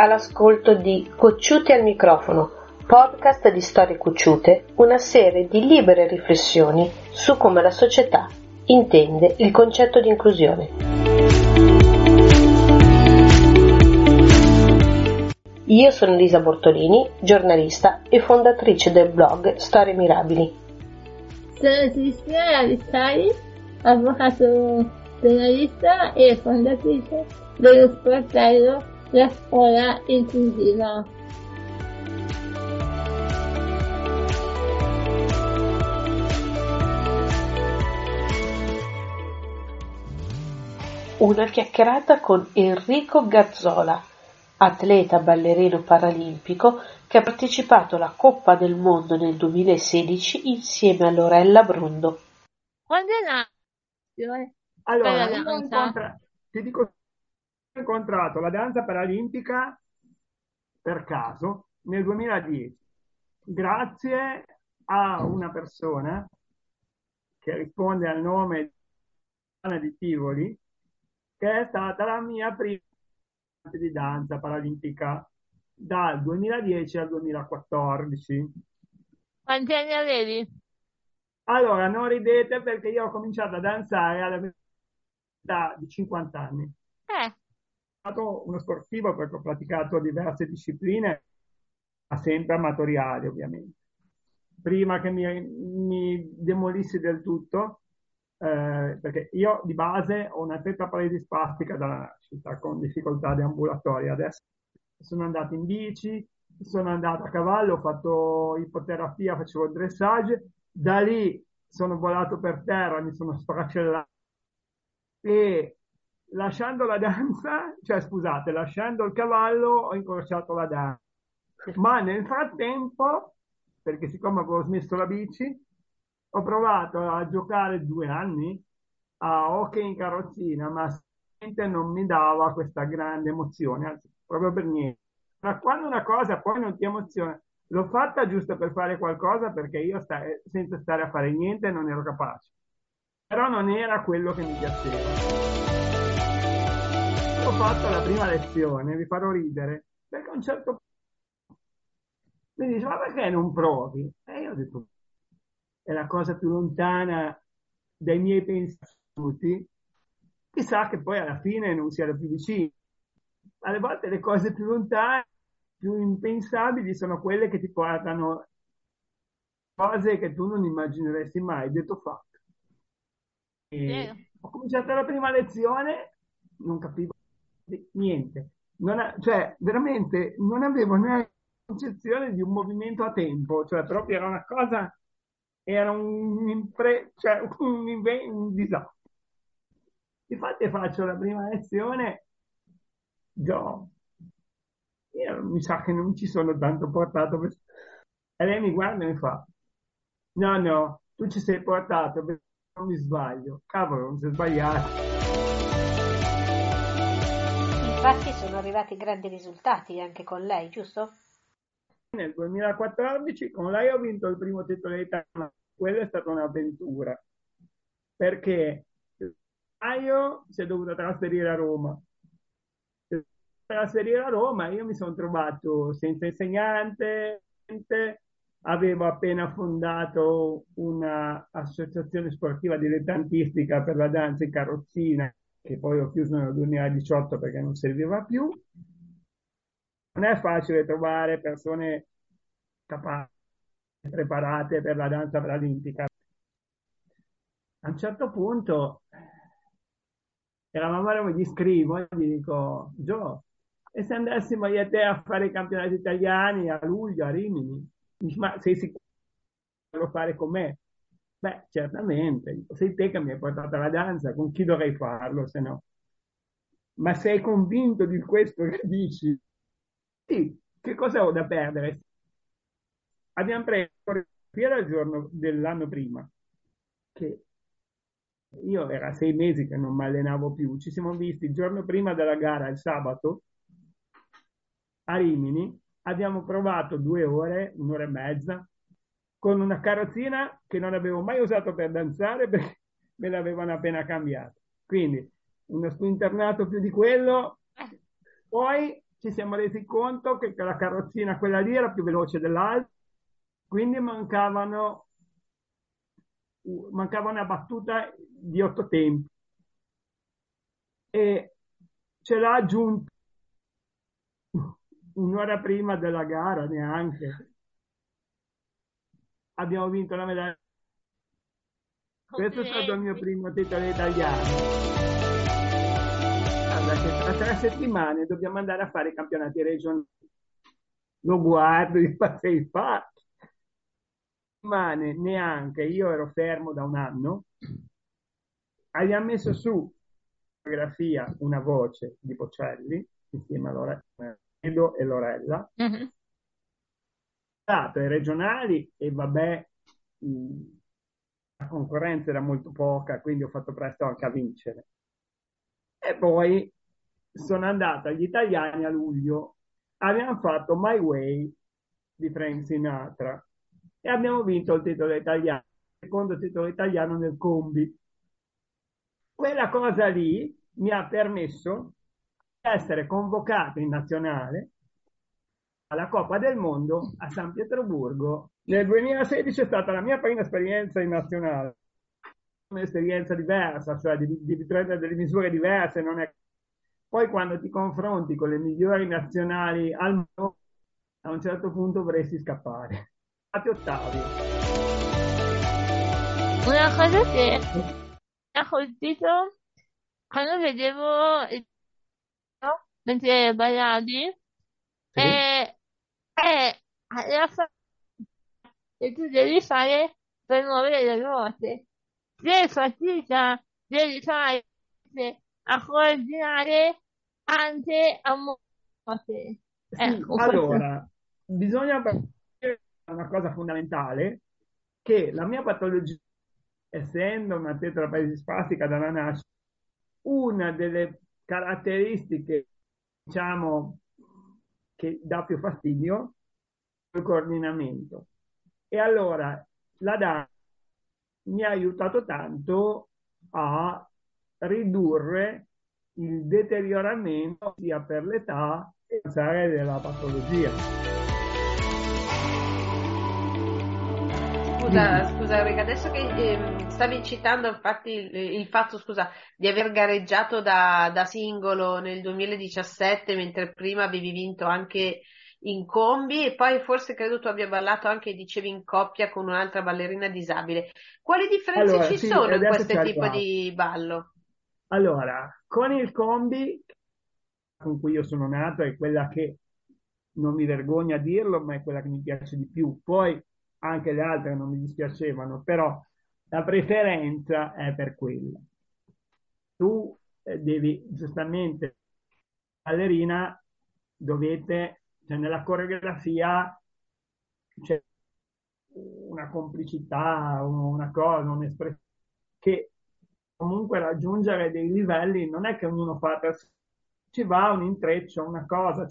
all'ascolto di Cocciuti al microfono, podcast di storie cocciute, una serie di libere riflessioni su come la società intende il concetto di inclusione. Io sono Lisa Bortolini, giornalista e fondatrice del blog Storie Mirabili. Sono Cristina Ravissari, avvocato giornalista e fondatrice dello sportello La Scuola Inclusiva. Una chiacchierata con Enrico Gazzola, atleta ballerino paralimpico che ha partecipato alla Coppa del Mondo nel 2016 insieme a Lorella Brundo. Quando è nato? Allora, io ho incontra- ti dico, incontrato la danza paralimpica per caso nel 2010, grazie a una persona che risponde al nome di Tivoli, che è stata la mia prima di danza paralimpica dal 2010 al 2014. Quanti anni avevi? Allora, non ridete perché io ho cominciato a danzare all'età di 50 anni. Eh. Stato uno sportivo perché ho praticato diverse discipline, ma sempre amatoriali ovviamente. Prima che mi, mi demolissi del tutto, eh, perché io di base ho una tetraparesi spastica dalla nascita con difficoltà deambulatorie. Adesso sono andato in bici, sono andato a cavallo, ho fatto ipoterapia, facevo dressage, da lì sono volato per terra, mi sono sfracellato e lasciando la danza, cioè scusate, lasciando il cavallo ho incrociato la danza. Ma nel frattempo, perché siccome avevo smesso la bici, ho provato a giocare due anni a hockey in carrozzina, ma non mi dava questa grande emozione, anzi, proprio per niente. Ma quando una cosa poi non ti emoziona, l'ho fatta giusto per fare qualcosa perché io sta- senza stare a fare niente non ero capace. Però non era quello che mi piaceva. Ho fatto la prima lezione, vi farò ridere, perché a un certo punto mi dice, ma perché non provi? E io ho detto, è la cosa più lontana dai miei pensieri, chissà che poi alla fine non sia la più vicina. Alle volte le cose più lontane, più impensabili sono quelle che ti portano cose che tu non immagineresti mai, detto fatto. Ho cominciato la prima lezione, non capivo niente, ha, cioè veramente non avevo neanche concezione di un movimento a tempo, cioè proprio era una cosa era un, impre, cioè un, un disastro. Infatti faccio la prima lezione, già, io mi sa che non ci sono tanto portato. Per... E lei mi guarda e mi fa, no, no, tu ci sei portato, non mi sbaglio. Cavolo, non si è sbagliato. Infatti sono arrivati grandi risultati anche con lei, giusto? Nel 2014 con lei ho vinto il primo titolo d'Italia, quella è stata un'avventura, perché Maio si è dovuto trasferire a Roma. Trasferire a Roma, io mi sono trovato senza insegnante, avevo appena fondato un'associazione sportiva dilettantistica per la danza in carrozzina, che poi ho chiuso nel 2018 perché non serviva più. Non è facile trovare persone capaci, preparate per la danza paralimpica. A un certo punto eravamo a Roma, gli scrivo e gli dico, Gio, e se andassimo io e te a fare i campionati italiani a luglio a Rimini? Ma sei sicuro di volerlo fare con me? Beh, certamente, sei te che mi hai portato alla danza, con chi dovrei farlo se no? Ma sei convinto di questo che dici? Sì, che cosa ho da perdere? Abbiamo preso il giorno dell'anno prima, che io era sei mesi che non mi allenavo più, ci siamo visti il giorno prima della gara, il sabato, a Rimini, abbiamo provato due ore, un'ora e mezza, con una carrozzina che non avevo mai usato per danzare perché me l'avevano appena cambiato. Quindi uno spinternato più di quello. Poi ci siamo resi conto che la carrozzina, quella lì, era più veloce dell'altra, quindi mancavano, mancava una battuta di otto tempi. E ce l'ha aggiunto un'ora prima della gara, neanche. Abbiamo vinto la medaglia. Questo è stato il mio primo titolo italiano tra tre settimane dobbiamo andare a fare i campionati regionali. Lo guardo e dico, sei fatto. Settimane neanche, io ero fermo da un anno, abbiamo messo su una voce di Bocelli insieme a Lorella e Lorella. Mm-hmm. Stato ai regionali e vabbè, la concorrenza era molto poca, quindi ho fatto presto anche a vincere. E poi sono andato agli italiani a luglio, abbiamo fatto My Way di Frank Sinatra e abbiamo vinto il titolo italiano, il secondo titolo italiano nel combi. Quella cosa lì mi ha permesso di essere convocato in nazionale alla Coppa del Mondo a San Pietroburgo. Nel 2016 è stata la mia prima esperienza in nazionale, un'esperienza diversa, cioè di, prendere delle misure diverse, è poi quando ti confronti con le migliori nazionali al mondo, a un certo punto vorresti scappare. Fate ottavi. Una cosa che mi ha colpito quando vedevo il mentre ballavi è la fatica che tu devi fare per muovere le ruote. Se fatica devi fare a coordinare anche a morte. Eh, allora, bisogna una cosa fondamentale che la mia patologia, essendo una tetrapaesispastica dalla nascita, una delle caratteristiche, diciamo, che dà più fastidio il coordinamento. E allora la danza mi ha aiutato tanto a ridurre il deterioramento sia per l'età sia della patologia. Scusa, scusa Enrica, adesso che eh, stavi citando infatti il, il, fatto scusa, di aver gareggiato da, da singolo nel 2017 mentre prima avevi vinto anche in combi e poi forse credo tu abbia ballato anche, dicevi, in coppia con un'altra ballerina disabile. Quali differenze allora, ci sì, sono in questo tipo di ballo? Allora, con il combi, con cui io sono nato, è quella che non mi vergogno a dirlo, ma è quella che mi piace di più. Poi anche le altre non mi dispiacevano, però la preferenza è per quella. Tu eh, devi giustamente, ballerina, dovete, cioè nella coreografia c'è una complicità, una cosa, un'espressione che comunque raggiungere dei livelli non è che ognuno fa per ci va un intreccio, una cosa,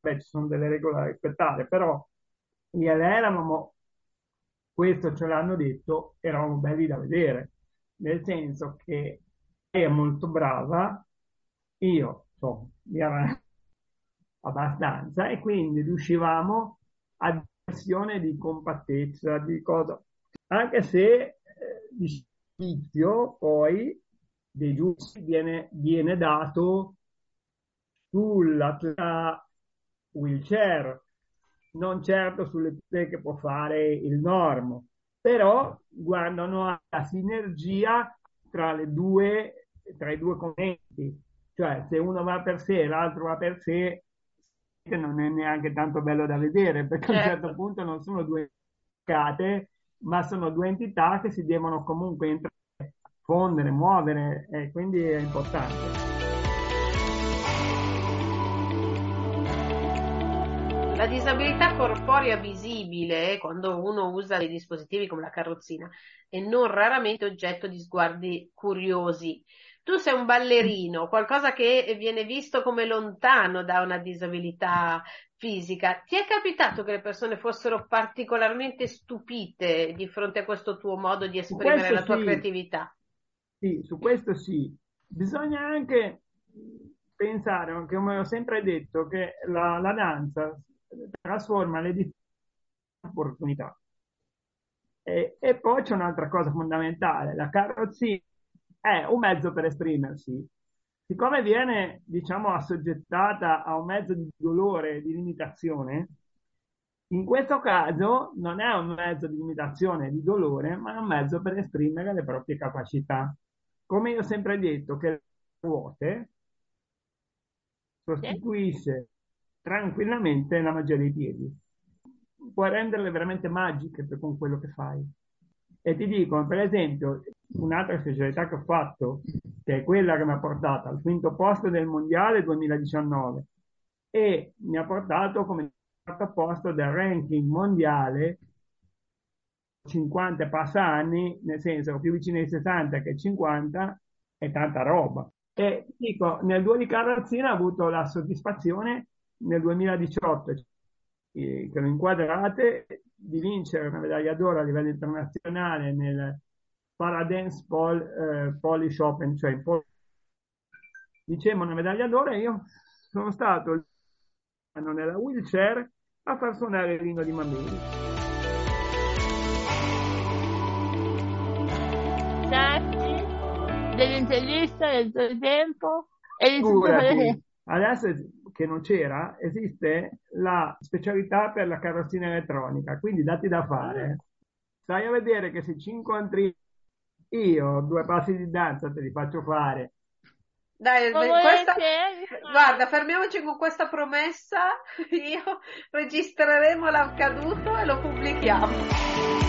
beh, ci sono delle regole da rispettare, però e lei eravamo, questo ce l'hanno detto, eravamo belli da vedere, nel senso che lei è molto brava, io so, era abbastanza, e quindi riuscivamo a versione di compattezza, di cosa, anche se eh, vizio poi dei giusti viene, viene dato sulla wheelchair, non certo sulle tutte che può fare il normo, però guardano alla sinergia tra le due, tra i due componenti, cioè se uno va per sé e l'altro va per sé, non è neanche tanto bello da vedere, perché certo. a un certo, certo punto non sono due cate, ma sono due entità che si devono comunque entrare, fondere, muovere e quindi è importante. La disabilità corporea visibile, quando uno usa dei dispositivi come la carrozzina, è non raramente oggetto di sguardi curiosi. Tu sei un ballerino, qualcosa che viene visto come lontano da una disabilità fisica. Ti è capitato che le persone fossero particolarmente stupite di fronte a questo tuo modo di esprimere la tua sì. creatività? Sì, su questo sì. Bisogna anche pensare, come ho sempre detto, che la, la danza trasforma le difficoltà in opportunità. E, e poi c'è un'altra cosa fondamentale, la carrozzina è un mezzo per esprimersi. Siccome viene, diciamo, assoggettata a un mezzo di dolore, di limitazione, in questo caso non è un mezzo di limitazione, di dolore, ma è un mezzo per esprimere le proprie capacità. Come io ho sempre detto, che le ruote sostituisce tranquillamente la magia dei piedi. Puoi renderle veramente magiche con quello che fai. E ti dico, per esempio, un'altra specialità che ho fatto, che è quella che mi ha portato al quinto posto del mondiale 2019 e mi ha portato come quarto posto del ranking mondiale 50 passa anni, nel senso più vicino ai 60 che ai 50 è tanta roba. E dico, nel duo di carrozzina ho avuto la soddisfazione nel 2018, che lo inquadrate, di vincere una medaglia d'oro a livello internazionale nel Paradance Pol, eh, Polish Open, cioè in Pol- dicemmo una medaglia d'oro e io sono stato nella wheelchair a far suonare Rino di Mameli. Grazie dell'intervista, del tuo tempo e di tutto. Adesso che non c'era, esiste la specialità per la carrozzina elettronica, quindi dati da fare. Stai a vedere che se ci incontri io, due passi di danza te li faccio fare dai, questa... guarda, fermiamoci con questa promessa. Io registreremo l'accaduto e lo pubblichiamo.